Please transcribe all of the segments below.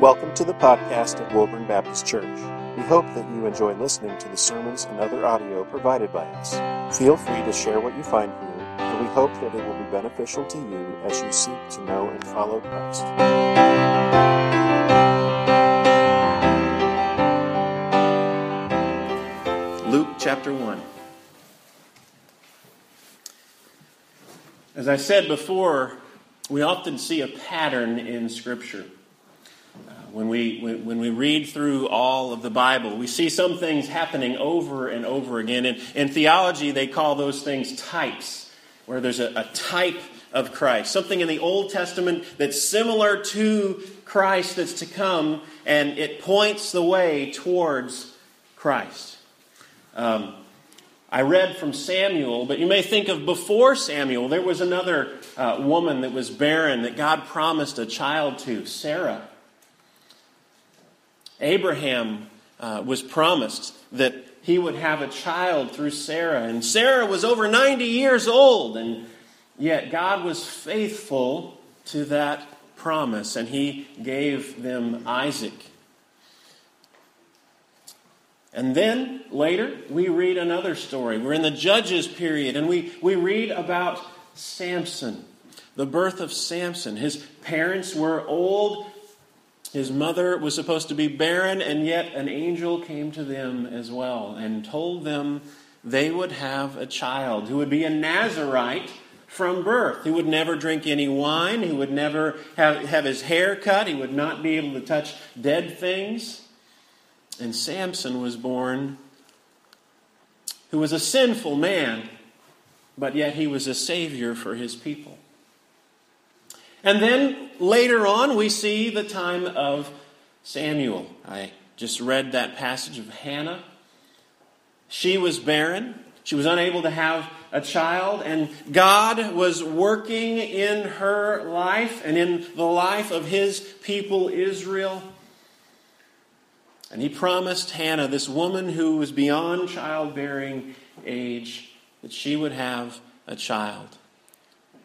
Welcome to the podcast of Woburn Baptist Church. We hope that you enjoy listening to the sermons and other audio provided by us. Feel free to share what you find here, and we hope that it will be beneficial to you as you seek to know and follow Christ. Luke chapter 1. As I said before, we often see a pattern in Scripture. When, we, when, we read through all of the Bible, we see some things happening over and over again. In, in theology, they call those things types, where there's a, a type of Christ, something in the Old Testament that's similar to Christ that's to come, and it points the way towards Christ. Um, I read from Samuel, but you may think of before Samuel, there was another uh, woman that was barren that God promised a child to, Sarah. Abraham uh, was promised that he would have a child through Sarah, and Sarah was over 90 years old, and yet God was faithful to that promise, and he gave them Isaac. And then later, we read another story. We're in the Judges period, and we, we read about Samson, the birth of Samson. His parents were old, his mother was supposed to be barren, and yet an angel came to them as well and told them they would have a child who would be a Nazarite from birth. He would never drink any wine, he would never have, have his hair cut, he would not be able to touch dead things. And Samson was born, who was a sinful man, but yet he was a savior for his people. And then later on, we see the time of Samuel. I just read that passage of Hannah. She was barren. She was unable to have a child, and God was working in her life and in the life of his people, Israel. And he promised Hannah, this woman who was beyond childbearing age, that she would have a child.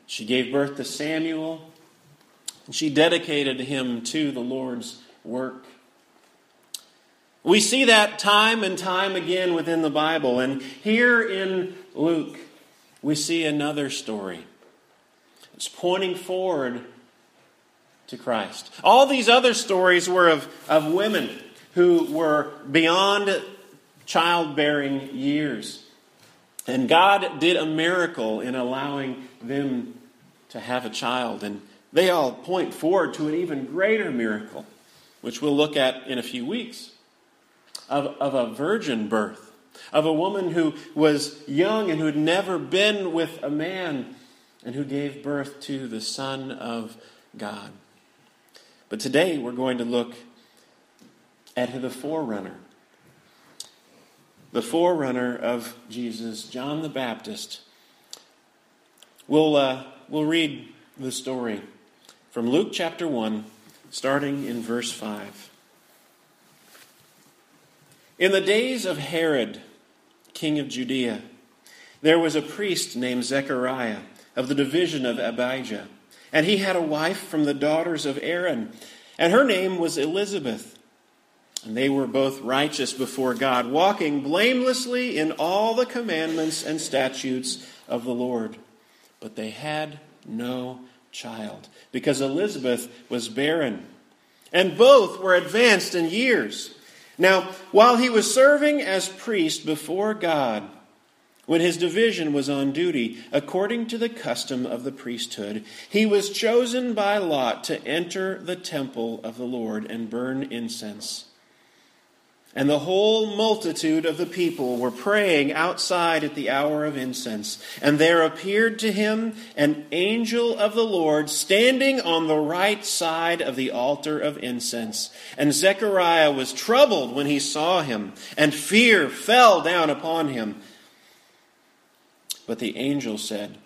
She gave birth to Samuel, she dedicated him to the Lord's work. We see that time and time again within the Bible. And here in Luke, we see another story. It's pointing forward to Christ. All these other stories were of, of women who were beyond childbearing years. And God did a miracle in allowing them to have a child. And they all point forward to an even greater miracle, which we'll look at in a few weeks, of, of a virgin birth, of a woman who was young and who had never been with a man and who gave birth to the Son of God. But today we're going to look at the forerunner. The forerunner of Jesus, John the Baptist. We'll, uh, we'll read the story from Luke chapter 1, starting in verse 5. In the days of Herod, king of Judea, there was a priest named Zechariah of the division of Abijah, and he had a wife from the daughters of Aaron, and her name was Elizabeth. And they were both righteous before God, walking blamelessly in all the commandments and statutes of the Lord. But they had no child, because Elizabeth was barren. And both were advanced in years. Now, while he was serving as priest before God, when his division was on duty, according to the custom of the priesthood, he was chosen by lot to enter the temple of the Lord and burn incense. And the whole multitude of the people were praying outside at the hour of incense. And there appeared to him an angel of the Lord standing on the right side of the altar of incense. And Zechariah was troubled when he saw him, and fear fell down upon him. But the angel said,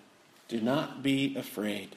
Do not be afraid.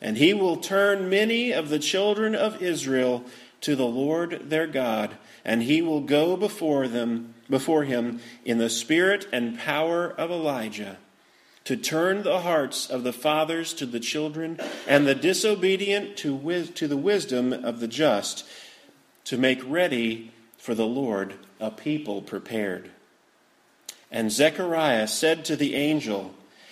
And he will turn many of the children of Israel to the Lord their God, and he will go before them before him in the spirit and power of Elijah to turn the hearts of the fathers to the children and the disobedient to, to the wisdom of the just to make ready for the Lord a people prepared. And Zechariah said to the angel,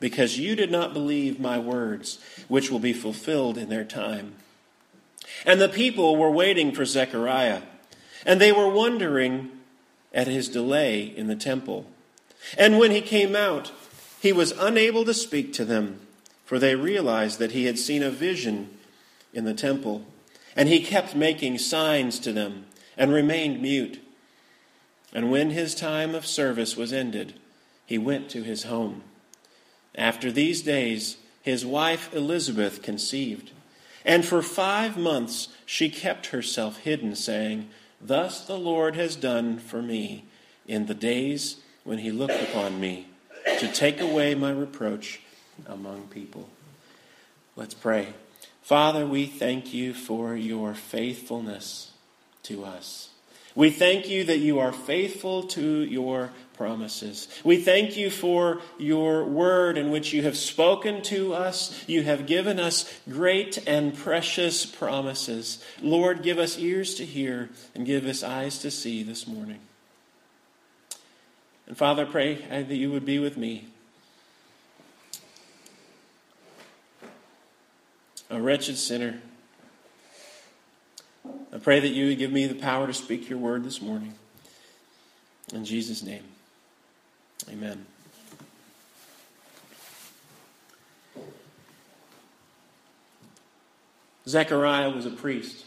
because you did not believe my words, which will be fulfilled in their time. And the people were waiting for Zechariah, and they were wondering at his delay in the temple. And when he came out, he was unable to speak to them, for they realized that he had seen a vision in the temple. And he kept making signs to them and remained mute. And when his time of service was ended, he went to his home. After these days, his wife Elizabeth conceived. And for five months she kept herself hidden, saying, Thus the Lord has done for me in the days when he looked upon me to take away my reproach among people. Let's pray. Father, we thank you for your faithfulness to us. We thank you that you are faithful to your promises. We thank you for your word in which you have spoken to us. You have given us great and precious promises. Lord, give us ears to hear and give us eyes to see this morning. And Father, pray that you would be with me a wretched sinner. I pray that you would give me the power to speak your word this morning. In Jesus' name, amen. Zechariah was a priest.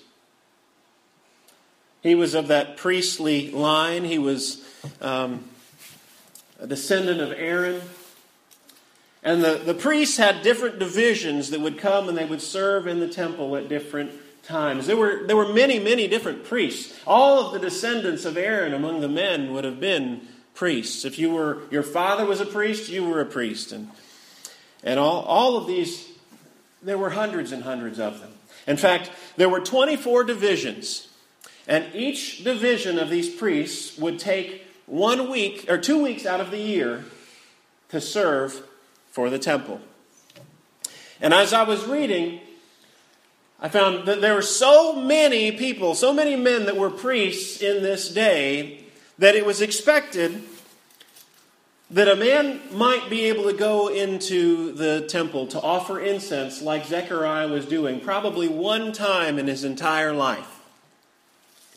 He was of that priestly line. He was um, a descendant of Aaron. And the, the priests had different divisions that would come and they would serve in the temple at different times. There were, there were many, many different priests. All of the descendants of Aaron among the men would have been priests. If you were your father was a priest, you were a priest. And, and all, all of these, there were hundreds and hundreds of them. In fact, there were 24 divisions. And each division of these priests would take one week or two weeks out of the year to serve for the temple. And as I was reading, I found that there were so many people, so many men that were priests in this day, that it was expected that a man might be able to go into the temple to offer incense like Zechariah was doing, probably one time in his entire life.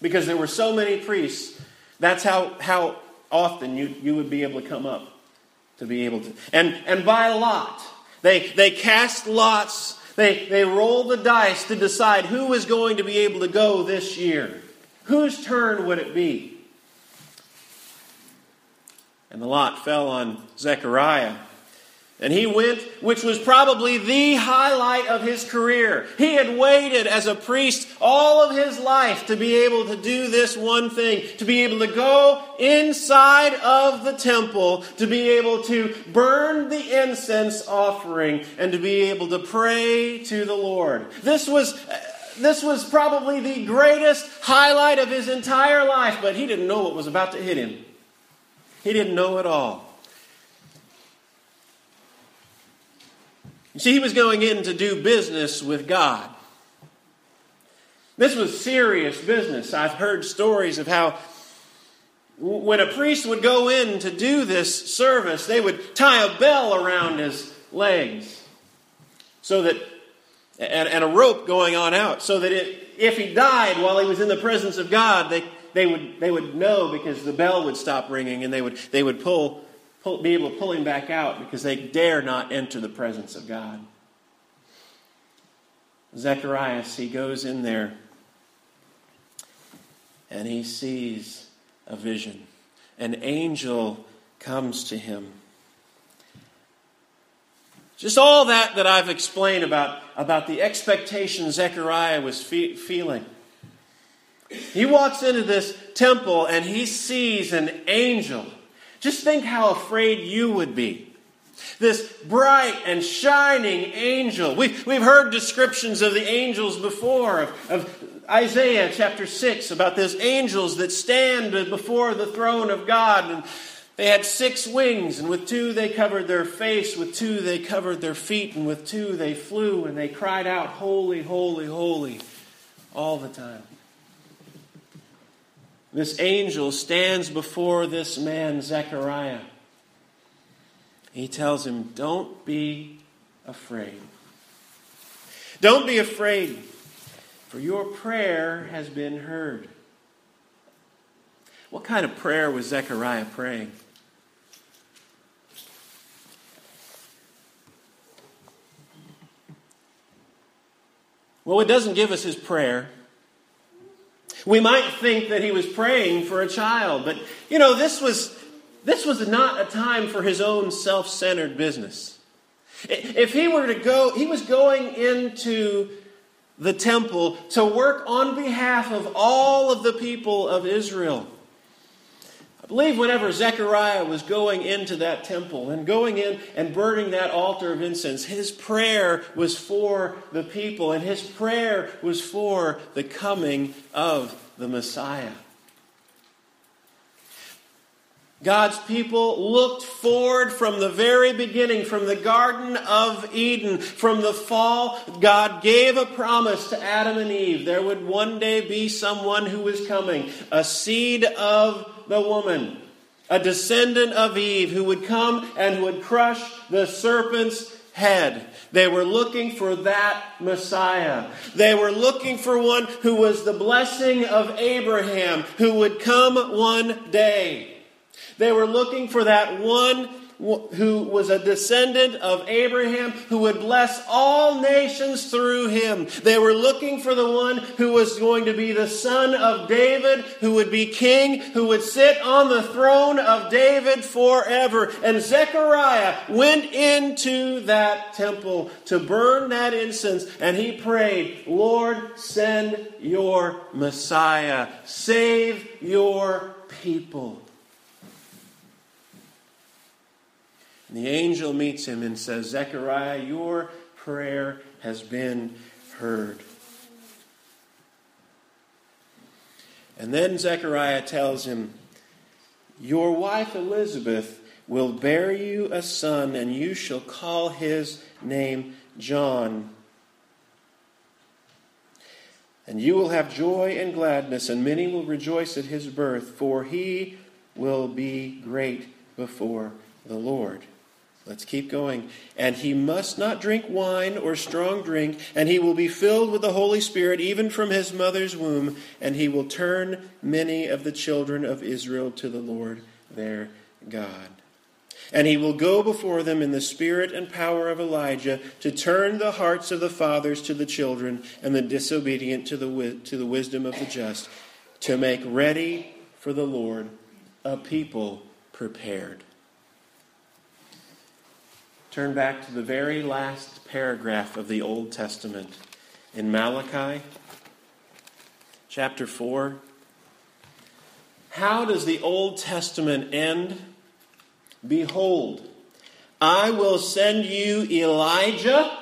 Because there were so many priests, that's how, how often you, you would be able to come up to be able to. And, and by lot, they, they cast lots, they, they roll the dice to decide who is going to be able to go this year. Whose turn would it be? And the lot fell on Zechariah. And he went, which was probably the highlight of his career. He had waited as a priest all of his life to be able to do this one thing, to be able to go inside of the temple, to be able to burn the incense offering, and to be able to pray to the Lord. This was, this was probably the greatest highlight of his entire life, but he didn't know what was about to hit him. He didn't know at all. You see, he was going in to do business with God. This was serious business. I've heard stories of how when a priest would go in to do this service, they would tie a bell around his legs so that and, and a rope going on out so that it, if he died while he was in the presence of God, they, they, would, they would know because the bell would stop ringing and they would, they would pull pull, be able to pull him back out because they dare not enter the presence of God. Zacharias, he goes in there and he sees a vision. An angel comes to him. Just all that that I've explained about, about the expectation Zechariah was fe- feeling. He walks into this temple and he sees an angel. Just think how afraid you would be. This bright and shining angel. We've, we've heard descriptions of the angels before, of, of Isaiah chapter 6, about those angels that stand before the throne of God. And they had six wings, and with two they covered their face, with two they covered their feet, and with two they flew, and they cried out, Holy, holy, holy, all the time. This angel stands before this man, Zechariah. He tells him, Don't be afraid. Don't be afraid, for your prayer has been heard. What kind of prayer was Zechariah praying? Well, it doesn't give us his prayer. We might think that he was praying for a child, but you know, this was, this was not a time for his own self centered business. If he were to go, he was going into the temple to work on behalf of all of the people of Israel. I believe whenever Zechariah was going into that temple and going in and burning that altar of incense, his prayer was for the people and his prayer was for the coming of the Messiah. God's people looked forward from the very beginning, from the Garden of Eden, from the fall. God gave a promise to Adam and Eve. There would one day be someone who was coming, a seed of the woman, a descendant of Eve who would come and would crush the serpent's head. They were looking for that Messiah. They were looking for one who was the blessing of Abraham, who would come one day. They were looking for that one who was a descendant of Abraham, who would bless all nations through him. They were looking for the one who was going to be the son of David, who would be king, who would sit on the throne of David forever. And Zechariah went into that temple to burn that incense, and he prayed, Lord, send your Messiah, save your people. The angel meets him and says, Zechariah, your prayer has been heard. And then Zechariah tells him, Your wife Elizabeth will bear you a son, and you shall call his name John. And you will have joy and gladness, and many will rejoice at his birth, for he will be great before the Lord. Let's keep going. And he must not drink wine or strong drink, and he will be filled with the Holy Spirit even from his mother's womb, and he will turn many of the children of Israel to the Lord their God. And he will go before them in the spirit and power of Elijah to turn the hearts of the fathers to the children and the disobedient to the, to the wisdom of the just, to make ready for the Lord a people prepared. Turn back to the very last paragraph of the Old Testament in Malachi chapter 4. How does the Old Testament end? Behold, I will send you Elijah,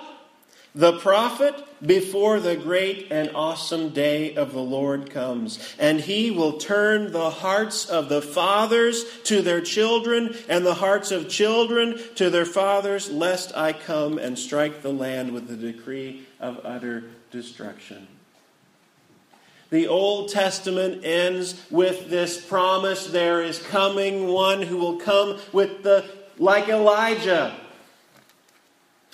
the prophet before the great and awesome day of the Lord comes. And he will turn the hearts of the fathers to their children, and the hearts of children to their fathers, lest I come and strike the land with the decree of utter destruction. The Old Testament ends with this promise there is coming one who will come with the like Elijah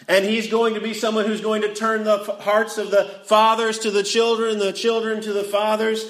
and he's going to be someone who's going to turn the hearts of the fathers to the children, the children to the fathers.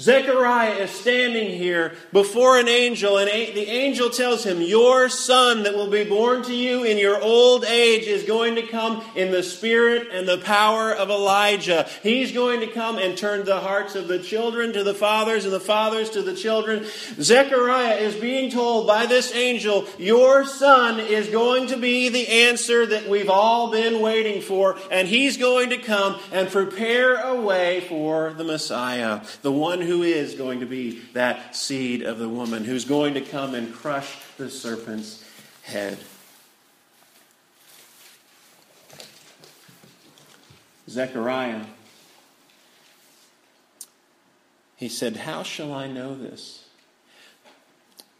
Zechariah is standing here before an angel, and the angel tells him, Your son that will be born to you in your old age is going to come in the spirit and the power of Elijah. He's going to come and turn the hearts of the children to the fathers and the fathers to the children. Zechariah is being told by this angel, Your son is going to be the answer that we've all been waiting for, and he's going to come and prepare a way for the Messiah, the one who is going to be that seed of the woman, who's going to come and crush the serpent's head. Zechariah, he said, How shall I know this?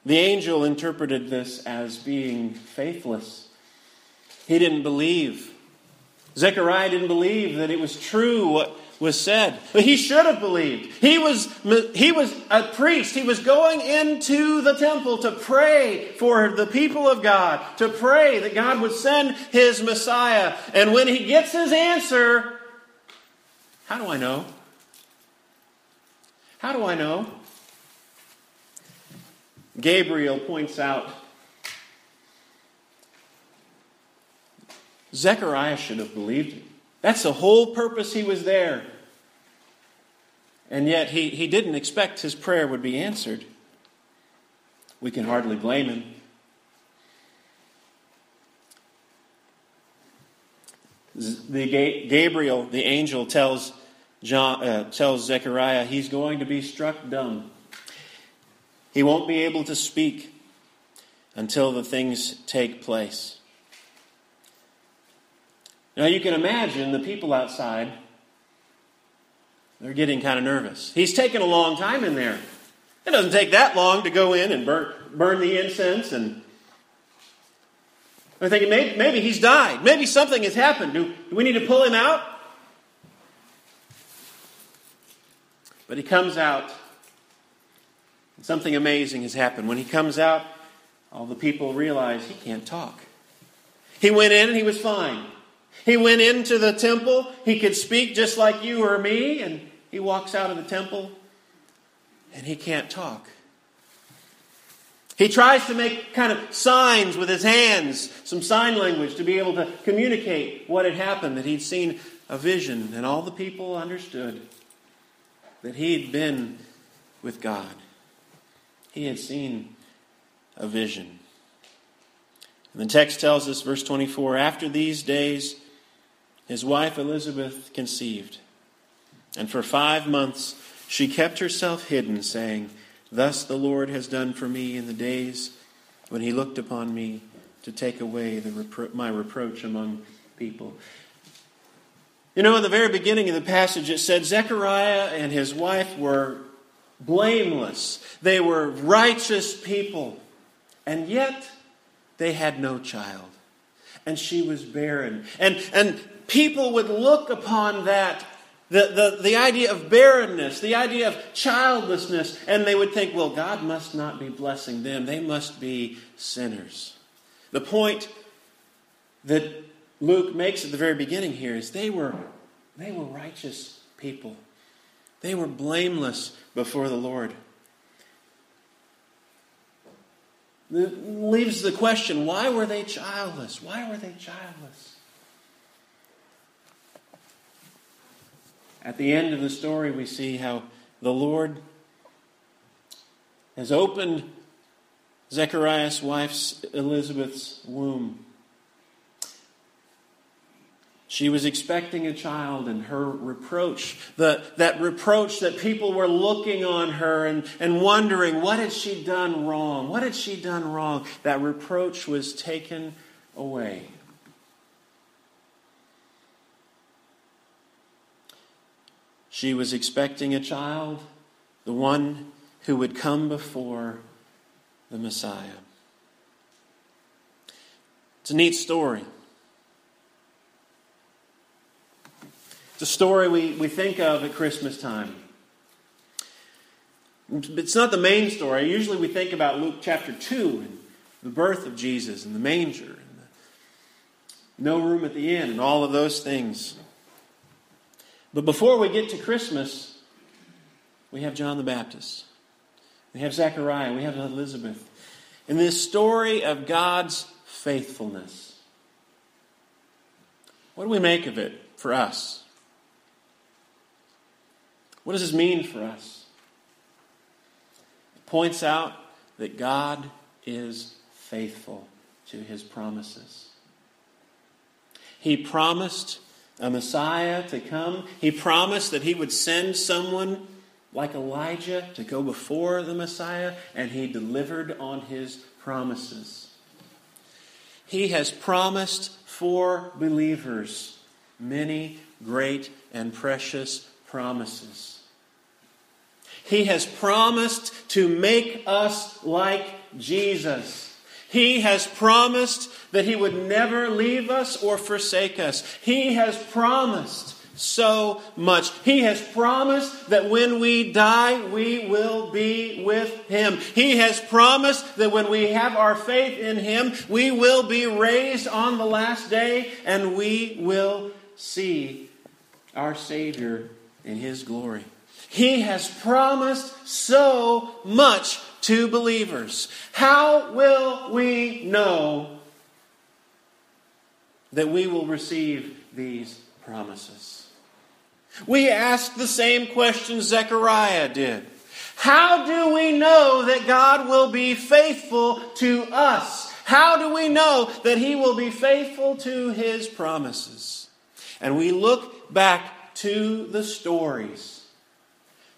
The angel interpreted this as being faithless. He didn't believe. Zechariah didn't believe that it was true what was said. But he should have believed. He was, he was a priest. He was going into the temple to pray for the people of God, to pray that God would send his Messiah. And when he gets his answer, how do I know? How do I know? Gabriel points out Zechariah should have believed him. That's the whole purpose he was there. And yet he, he didn't expect his prayer would be answered. We can hardly blame him. The Gabriel, the angel, tells John, uh, tells Zechariah he's going to be struck dumb. He won't be able to speak until the things take place. Now you can imagine the people outside, they're getting kind of nervous. He's taken a long time in there. It doesn't take that long to go in and burn, burn the incense and they're thinking maybe, maybe he's died. Maybe something has happened. Do, do we need to pull him out? But he comes out. And something amazing has happened. When he comes out, all the people realize he can't talk. He went in and he was fine. He went into the temple. He could speak just like you or me, and he walks out of the temple and he can't talk. He tries to make kind of signs with his hands, some sign language to be able to communicate what had happened, that he'd seen a vision, and all the people understood that he had been with God. He had seen a vision. And the text tells us, verse 24, after these days, his wife Elizabeth conceived. And for five months she kept herself hidden, saying, Thus the Lord has done for me in the days when he looked upon me to take away repro- my reproach among people. You know, in the very beginning of the passage, it said Zechariah and his wife were blameless, they were righteous people, and yet they had no child. And she was barren. And, and people would look upon that, the, the, the idea of barrenness, the idea of childlessness, and they would think, well, God must not be blessing them. They must be sinners. The point that Luke makes at the very beginning here is they were, they were righteous people. They were blameless before the Lord. It leaves the question why were they childless? Why were they childless? At the end of the story, we see how the Lord has opened Zechariah's wife's Elizabeth's womb. She was expecting a child, and her reproach, the, that reproach that people were looking on her and, and wondering, what had she done wrong? What had she done wrong? That reproach was taken away. She was expecting a child, the one who would come before the Messiah. It's a neat story. It's a story we, we think of at Christmas time. It's not the main story. Usually we think about Luke chapter 2 and the birth of Jesus and the manger and the no room at the inn and all of those things. But before we get to Christmas, we have John the Baptist. We have Zechariah. We have Elizabeth. In this story of God's faithfulness, what do we make of it for us? What does this mean for us? It points out that God is faithful to his promises. He promised a Messiah to come. He promised that he would send someone like Elijah to go before the Messiah, and he delivered on his promises. He has promised for believers many great and precious promises. He has promised to make us like Jesus. He has promised that He would never leave us or forsake us. He has promised so much. He has promised that when we die, we will be with Him. He has promised that when we have our faith in Him, we will be raised on the last day and we will see our Savior in His glory. He has promised so much to believers. How will we know that we will receive these promises? We ask the same question Zechariah did. How do we know that God will be faithful to us? How do we know that He will be faithful to His promises? And we look back to the stories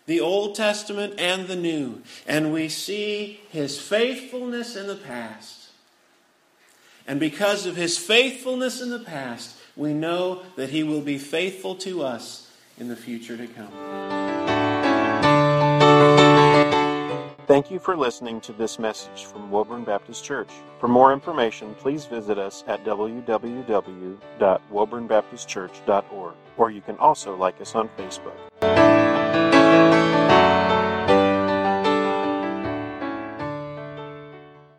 the Old Testament and the New, and we see his faithfulness in the past. And because of his faithfulness in the past, we know that he will be faithful to us in the future to come. Thank you for listening to this message from Woburn Baptist Church. For more information, please visit us at www.woburnbaptistchurch.org, or you can also like us on Facebook.